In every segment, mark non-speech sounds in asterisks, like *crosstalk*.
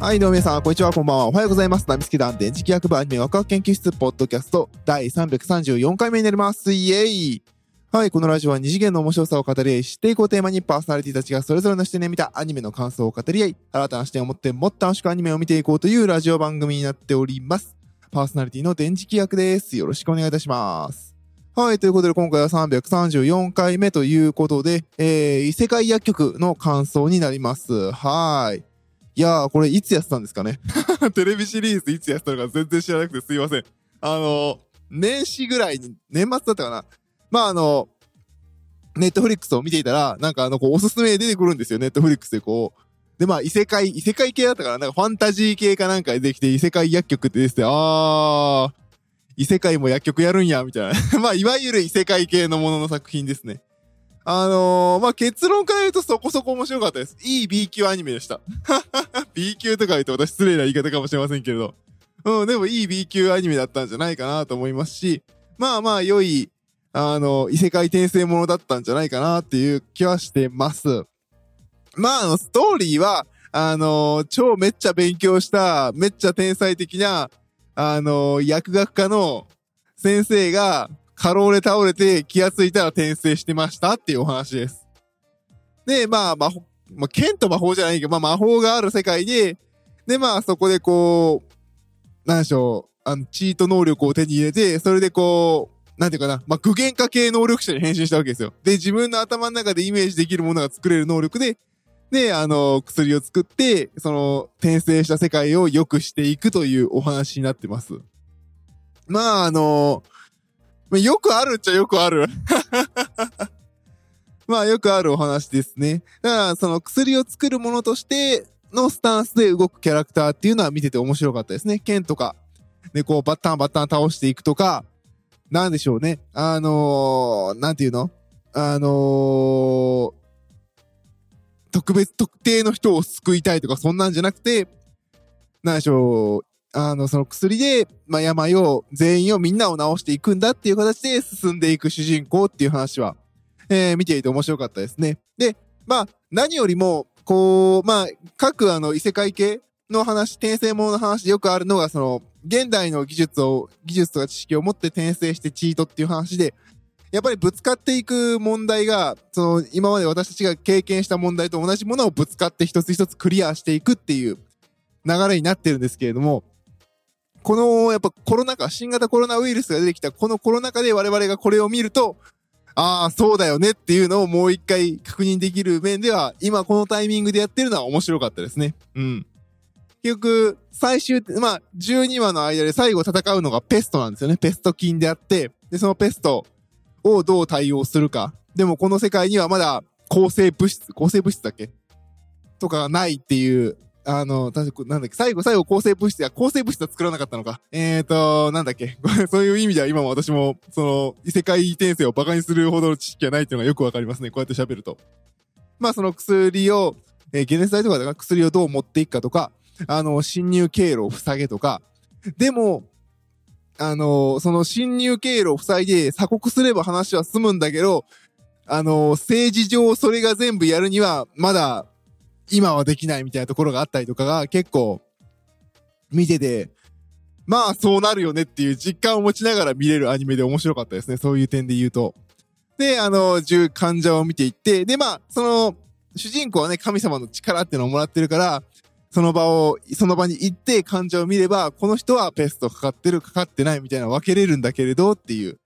はい、どうも皆さん、こんにちは、こんばんは。おはようございます。ナミスケ団電磁気学部アニメワクワク研究室ポッドキャスト第334回目になります。イエイはい、このラジオは二次元の面白さを語り合い、知っていこうテーマにパーソナリティたちがそれぞれの視点で見たアニメの感想を語り合い、新たな視点を持ってもっと楽しくアニメを見ていこうというラジオ番組になっております。パーソナリティの電磁気学です。よろしくお願いいたします。はい、ということで今回は334回目ということで、えー、異世界薬局の感想になります。はい。いやー、これいつやってたんですかね？*laughs* テレビシリーズいつやってたのか全然知らなくてすいません。あの、年始ぐらいに、年末だったかな？まああの、ネットフリックスを見ていたら、なんかあの、こう、おすすめ出てくるんですよ、ネットフリックスでこう。で、まあ、異世界、異世界系だったから、なんかファンタジー系かなんかでできて、異世界薬局って出てて、あー、異世界も薬局やるんや、みたいな。*laughs* まあ、いわゆる異世界系のものの作品ですね。あのー、まあ、結論から言うとそこそこ面白かったです。いい B 級アニメでした。*laughs* B 級とか言うと私失礼な言い方かもしれませんけれど。うん、でもいい B 級アニメだったんじゃないかなと思いますし、まあまあ良い、あの、異世界転生ものだったんじゃないかなっていう気はしてます。まあ、あの、ストーリーは、あの、超めっちゃ勉強した、めっちゃ天才的な、あの、薬学科の先生が、過労で倒れて気がついたら転生してましたっていうお話です。で、まあ、魔法、まあ、剣と魔法じゃないけど、まあ、魔法がある世界で、で、まあ、そこでこう、なんでしょう、あの、チート能力を手に入れて、それでこう、なんていうかな、まあ、具現化系能力者に変身したわけですよ。で、自分の頭の中でイメージできるものが作れる能力で、で、あの、薬を作って、その、転生した世界を良くしていくというお話になってます。まあ、あの、よくあるっちゃよくある。*laughs* まあ、よくあるお話ですね。だから、その薬を作るものとしてのスタンスで動くキャラクターっていうのは見てて面白かったですね。剣とか、で、こう、バッタンバッタン倒していくとか、なんでしょうね。あのー、なんていうの？あのー、特別、特定の人を救いたいとか、そんなんじゃなくて、なんでしょう、あの、その薬で、まあ、病を、全員をみんなを治していくんだっていう形で進んでいく主人公っていう話は、えー、見ていて面白かったですね。で、まあ、何よりも、こう、まあ、各あの、異世界系の話、転生ものの話でよくあるのが、その、現代の技術を、技術とか知識を持って転生してチートっていう話で、やっぱりぶつかっていく問題が、その、今まで私たちが経験した問題と同じものをぶつかって一つ一つクリアしていくっていう流れになってるんですけれども、この、やっぱコロナ禍、新型コロナウイルスが出てきたこのコロナ禍で我々がこれを見ると、ああ、そうだよねっていうのをもう一回確認できる面では、今このタイミングでやってるのは面白かったですね。うん。結局、最終、まあ、12話の間で最後戦うのがペストなんですよね。ペスト菌であって、で、そのペストをどう対応するか。でもこの世界にはまだ抗生物質、抗生物質だっけ？とかがないっていう、あの、確か、なんだっけ、最後、最後、抗生物質や、抗生物質は作らなかったのか。えーと、なんだっけ、*laughs* そういう意味では今も私も、その、異世界転生を馬鹿にするほどの知識がないっていうのがよくわかりますね。こうやって喋ると。まあ、その薬を、えー、解熱剤とかで薬をどう持っていくかとか、あの、侵入経路を塞げとか、でも、あの、その侵入経路を塞いで鎖国すれば話は済むんだけど、あの、政治上それが全部やるには、まだ、今はできないみたいなところがあったりとかが結構見てて、まあそうなるよねっていう実感を持ちながら見れるアニメで面白かったですね。そういう点で言うと。で、あの、10患者を見ていって、で、まあ、その、主人公はね、神様の力っていうのをもらってるから、その場を、その場に行って患者を見れば、この人はペストかかってる、かかってないみたいな分けれるんだけれどっていう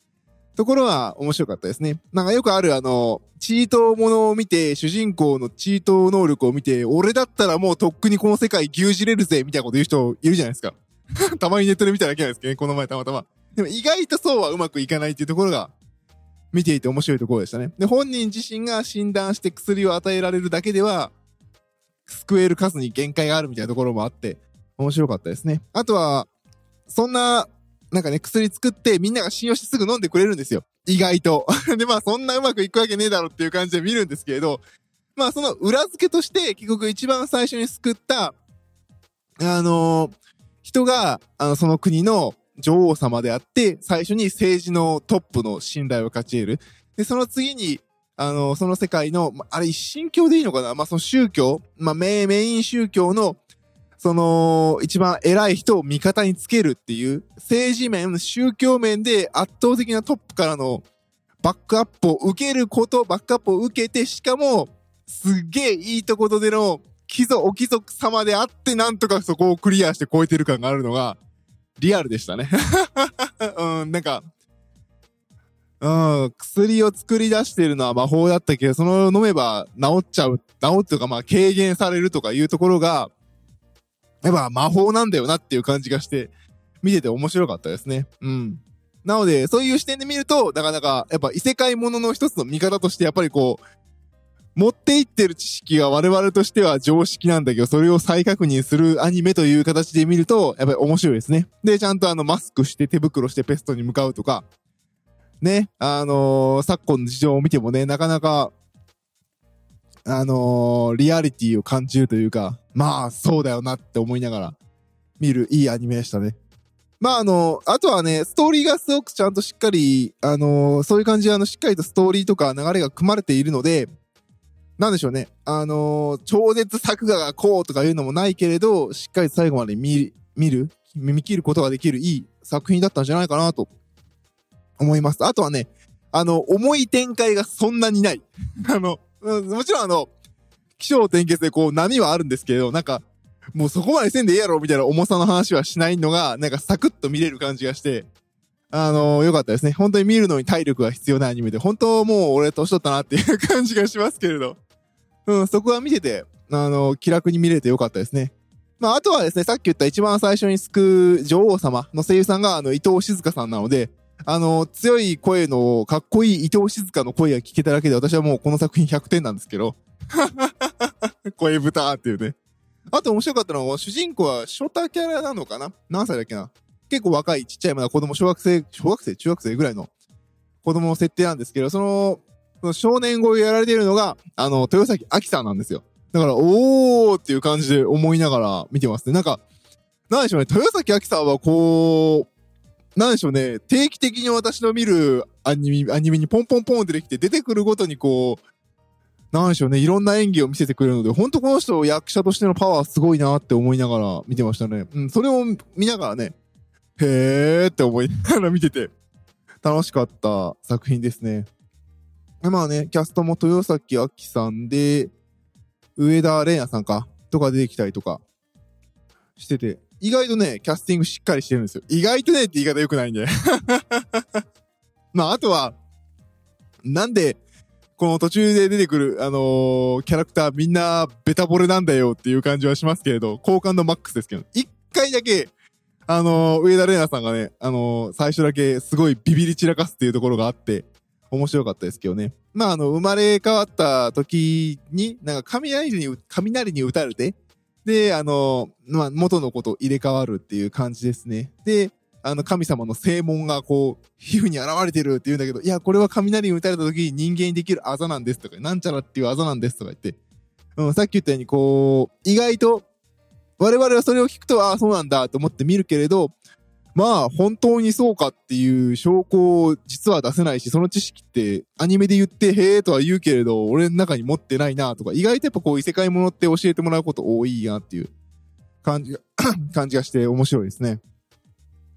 ところは面白かったですね。なんかよくあるあの、チートものを見て、主人公のチート能力を見て、俺だったらもうとっくにこの世界牛耳れるぜみたいなこと言う人いるじゃないですか。*laughs* たまにネットで見ただけなんですけどね、この前たまたま。でも意外とそうはうまくいかないっていうところが、見ていて面白いところでしたね。で、本人自身が診断して薬を与えられるだけでは、救える数に限界があるみたいなところもあって、面白かったですね。あとは、そんな、なんかね、薬作ってみんなが信用してすぐ飲んでくれるんですよ。意外と。*laughs* で、まあそんなうまくいくわけねえだろっていう感じで見るんですけれど、まあその裏付けとして、結局一番最初に救った、あのー人が、あの、その国の女王様であって、最初に政治のトップの信頼を勝ち得る。で、その次に、あの、その世界の、あれ一神教でいいのかな？まあ、その宗教、まあ、メメイン宗教の、その、一番偉い人を味方につけるっていう、政治面、宗教面で圧倒的なトップからのバックアップを受けること、バックアップを受けて、しかも、すげえいいところでの貴族、お貴族様であって、なんとかそこをクリアして超えてる感があるのが、リアルでしたね。うん、なんか、うん、薬を作り出してるのは魔法だったけど、その飲めば治っちゃう、治っていうかまあ軽減されるとかいうところが、やっぱ魔法なんだよなっていう感じがして、見てて面白かったですね。うん。なので、そういう視点で見ると、なかなか、やっぱ異世界ものの一つの見方として、やっぱりこう、持っていってる知識が我々としては常識なんだけど、それを再確認するアニメという形で見ると、やっぱり面白いですね。で、ちゃんとあの、マスクして手袋してペストに向かうとか、ね、あのー、昨今の事情を見てもね、なかなか、あのー、リアリティを感じるというか、まあ、そうだよなって思いながら見るいいアニメでしたね。まあ、あの、あとはね、ストーリーがすごくちゃんとしっかり、あの、そういう感じで、あの、しっかりとストーリーとか流れが組まれているので、なんでしょうね。あの、超絶作画がこうとかいうのもないけれど、しっかり最後まで見、見る、見切ることができるいい作品だったんじゃないかなと思います。あとはね、あの、重い展開がそんなにない。*laughs* あの、もちろんあの、気象転結でこう波はあるんですけど、なんか、もうそこまでせんでええやろみたいな重さの話はしないのが、なんかサクッと見れる感じがして、あのー、よかったですね。本当に見るのに体力が必要なアニメで、本当もう俺年取ったなっていう感じがしますけれど。うん、そこは見てて、あのー、気楽に見れてよかったですね。まあ、あとはですね、さっき言った一番最初に救う女王様の声優さんが、あの、伊藤静香さんなので、あの、強い声の、かっこいい伊藤静香の声が聞けただけで、私はもうこの作品100点なんですけど。*laughs* 声豚っていうね。あと面白かったのは、主人公はショタキャラなのかな？何歳だっけな？結構若い、ちっちゃいまだ子供、小学生、小学生？中学生ぐらいの子供の設定なんですけど、その、その少年語をやられているのが、あの、豊崎明さんなんですよ。だから、おーっていう感じで思いながら見てますね。なんか、なんでしょうね、豊崎明さんはこう、なんでしょうね、定期的に私の見るアニメ、アニメにポンポンポン出てきて、出てくるごとにこう、なんでしょうね、いろんな演技を見せてくれるので、本当この人役者としてのパワーすごいなって思いながら見てましたね。うん、それを見ながらね、へーって思いながら見てて、楽しかった作品ですね。まあね、キャストも豊崎明さんで、上田玲奈さんか、とか出てきたりとかしてて、意外とね、キャスティングしっかりしてるんですよ。意外とねって言い方良くないんで。*laughs* まあ、あとは、なんで、この途中で出てくる、あのー、キャラクターみんなベタボレなんだよっていう感じはしますけれど、好感度マックスですけど、一回だけ、あのー、上田玲奈さんがね、あのー、最初だけすごいビビり散らかすっていうところがあって、面白かったですけどね。まあ、あの、生まれ変わった時に、なんか雷に、雷に打たれて、で、あの、まあ、元のこと入れ替わるっていう感じですね。で、あの、神様の正門がこう、皮膚に現れてるって言うんだけど、いや、これは雷に打たれた時に人間にできるあざなんですとか、なんちゃらっていうあざなんですとか言って、うん、さっき言ったようにこう、意外と、我々はそれを聞くと、ああ、そうなんだと思って見るけれど、まあ、本当にそうかっていう証拠を実は出せないし、その知識ってアニメで言って、へえとは言うけれど、俺の中に持ってないなとか、意外とやっぱこう異世界ものって教えてもらうこと多いなっていう感じが *coughs* 感じがして面白いですね。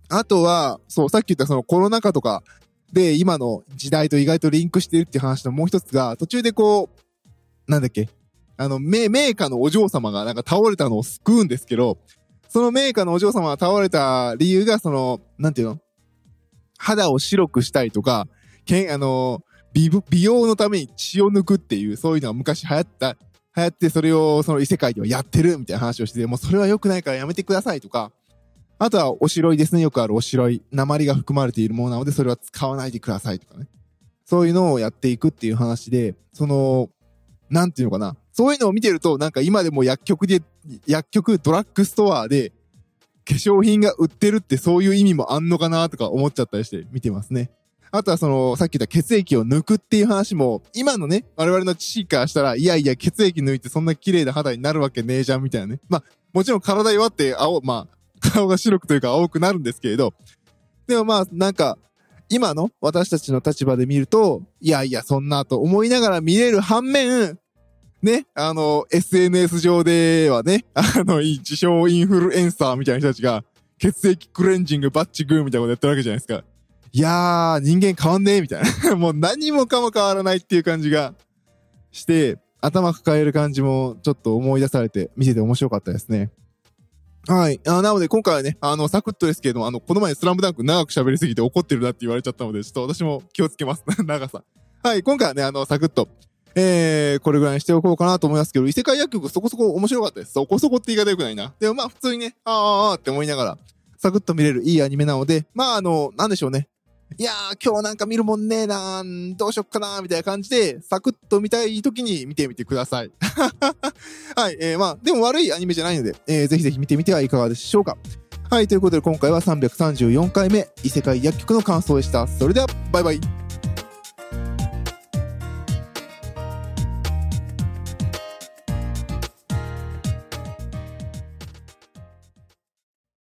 あとは、そう、さっき言ったそのコロナ禍とかで今の時代と意外とリンクしてるっていう話のもう一つが、途中でこう、なんだっけ、あの、メーカーのお嬢様がなんか倒れたのを救うんですけど、そのメーカーのお嬢様が倒れた理由が、その、なんていうの？肌を白くしたりとか、けん、あの、美、美容のために血を抜くっていう、そういうのが昔流行った、流行って、それをその異世界ではやってるみたいな話をして、もうそれは良くないからやめてくださいとか、あとはおしろいですね。よくあるおしろい。鉛が含まれているものなので、それは使わないでくださいとかね。そういうのをやっていくっていう話で、その、なんていうのかな。そういうのを見てると、なんか今でも薬局で、薬局、ドラッグストアで、化粧品が売ってるってそういう意味もあんのかなとか思っちゃったりして見てますね。あとはその、さっき言った血液を抜くっていう話も、今のね、我々の知識からしたら、いやいや、血液抜いてそんな綺麗な肌になるわけねえじゃんみたいなね。まあ、もちろん体弱って青、まあ、顔が白くというか青くなるんですけれど、でもまあ、なんか、今の私たちの立場で見ると、いやいや、そんなと思いながら見れる反面、ね、あの、SNS 上ではね、あの、自称インフルエンサーみたいな人たちが、血液クレンジングバッチグーみたいなことやってるわけじゃないですか。いやー、人間変わんねえみたいな。*laughs* もう何もかも変わらないっていう感じがして、頭抱える感じもちょっと思い出されて、見てて面白かったですね。はい。あなので今回はね、あの、サクッとですけれども、あの、この前スラムダンク長く喋りすぎて怒ってるなって言われちゃったので、ちょっと私も気をつけます。*laughs* 長さ。はい。今回はね、あの、サクッと、えー、これぐらいにしておこうかなと思いますけど、異世界薬局そこそこ面白かったです。そこそこって言い方良くないな。でもまあ普通にね、あーあーって思いながら、サクッと見れるいいアニメなので、まああの、なんでしょうね。いやー、今日なんか見るもんねえなー、どうしよっかなー、みたいな感じで、サクッと見たい時に見てみてください。はい、えー、まあ、でも悪いアニメじゃないので、えー、ぜひぜひ見てみてはいかがでしょうか。はい、ということで今回は334回目、異世界薬局の感想でした。それでは、バイバイ。